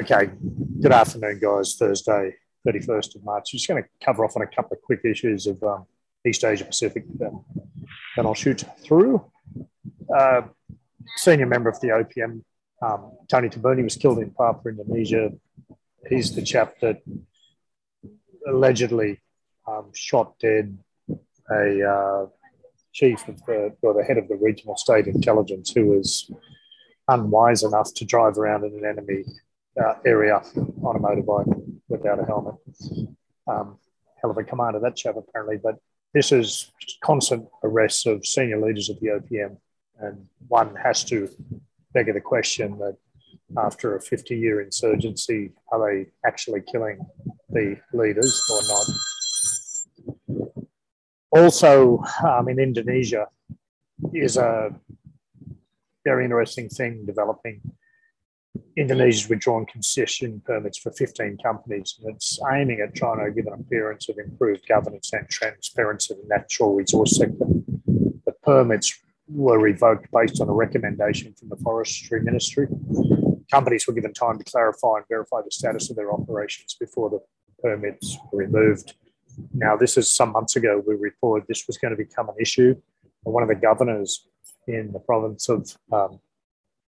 Okay, good afternoon, guys. Thursday, 31st of March. I'm just going to cover off on a couple of quick issues of um, East Asia Pacific um, that I'll shoot through. Uh, senior member of the OPM, um, Tony Tabuni, was killed in Papua, Indonesia. He's the chap that allegedly um, shot dead a uh, chief of the, or the head of the regional state intelligence who was unwise enough to drive around in an enemy uh, area on a motorbike without a helmet. Um, hell of a commander, that chap, apparently. But this is constant arrests of senior leaders of the OPM. And one has to beg the question that after a 50 year insurgency, are they actually killing the leaders or not? Also, um, in Indonesia, is a very interesting thing developing. Indonesia's withdrawn concession permits for 15 companies, and it's aiming at trying to give an appearance of improved governance and transparency in the natural resource sector. The permits were revoked based on a recommendation from the Forestry Ministry. Companies were given time to clarify and verify the status of their operations before the permits were removed. Now, this is some months ago, we reported this was going to become an issue. And one of the governors in the province of um,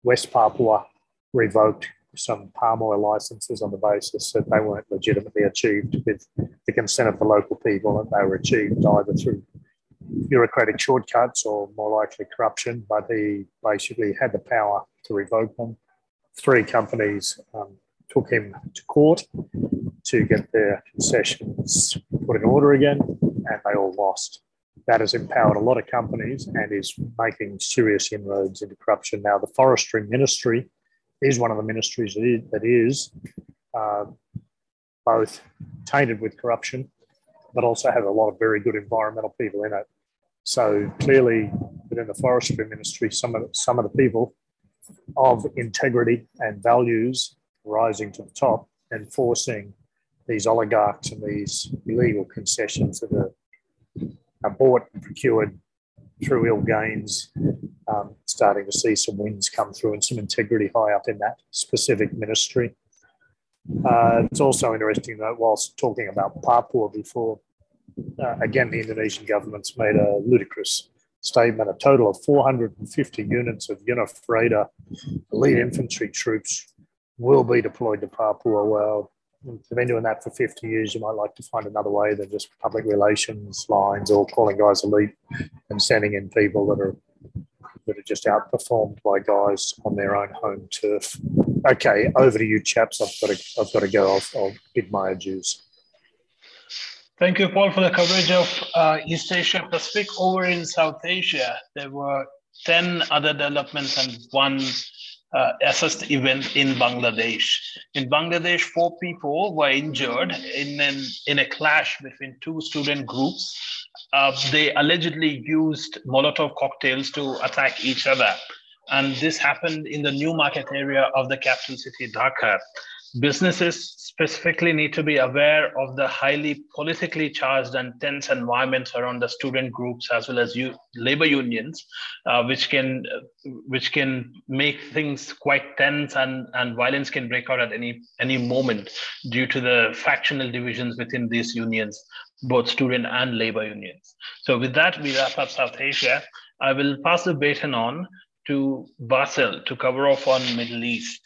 West Papua revoked some palm oil licenses on the basis that they weren't legitimately achieved with the consent of the local people and they were achieved either through bureaucratic shortcuts or more likely corruption, but he basically had the power to revoke them. Three companies um, took him to court to get their concessions put in order again, and they all lost that has empowered a lot of companies and is making serious inroads into corruption. Now, the forestry ministry is one of the ministries that is, that is uh, both tainted with corruption, but also has a lot of very good environmental people in it. So clearly, within the forestry ministry, some of some of the people of integrity and values rising to the top and forcing these oligarchs and these illegal concessions that are are bought and procured through ill gains, um, starting to see some wins come through and some integrity high up in that specific ministry. Uh, it's also interesting that whilst talking about Papua before, uh, again, the Indonesian government's made a ludicrous statement. A total of 450 units of Yonif Raider elite infantry troops will be deployed to Papua. Well, you've been doing that for 50 years, you might like to find another way than just public relations lines or calling guys elite and sending in people that are that are just outperformed by guys on their own home turf. Okay, over to you, chaps. I've got to, I've got to go. I'll, I'll bid my adieus. Thank you, Paul, for the coverage of uh, East Asia Pacific. Over in South Asia, there were 10 other developments and one uh, assessed event in Bangladesh. In Bangladesh, four people were injured in, an, in a clash between two student groups. Uh, they allegedly used Molotov cocktails to attack each other. And this happened in the New Market area of the capital city, Dhaka. Businesses specifically need to be aware of the highly politically charged and tense environments around the student groups as well as you, labor unions, uh, which can which can make things quite tense and, and violence can break out at any any moment due to the factional divisions within these unions, both student and labor unions. So with that, we wrap up South Asia. I will pass the baton on to Basel to cover off on Middle East.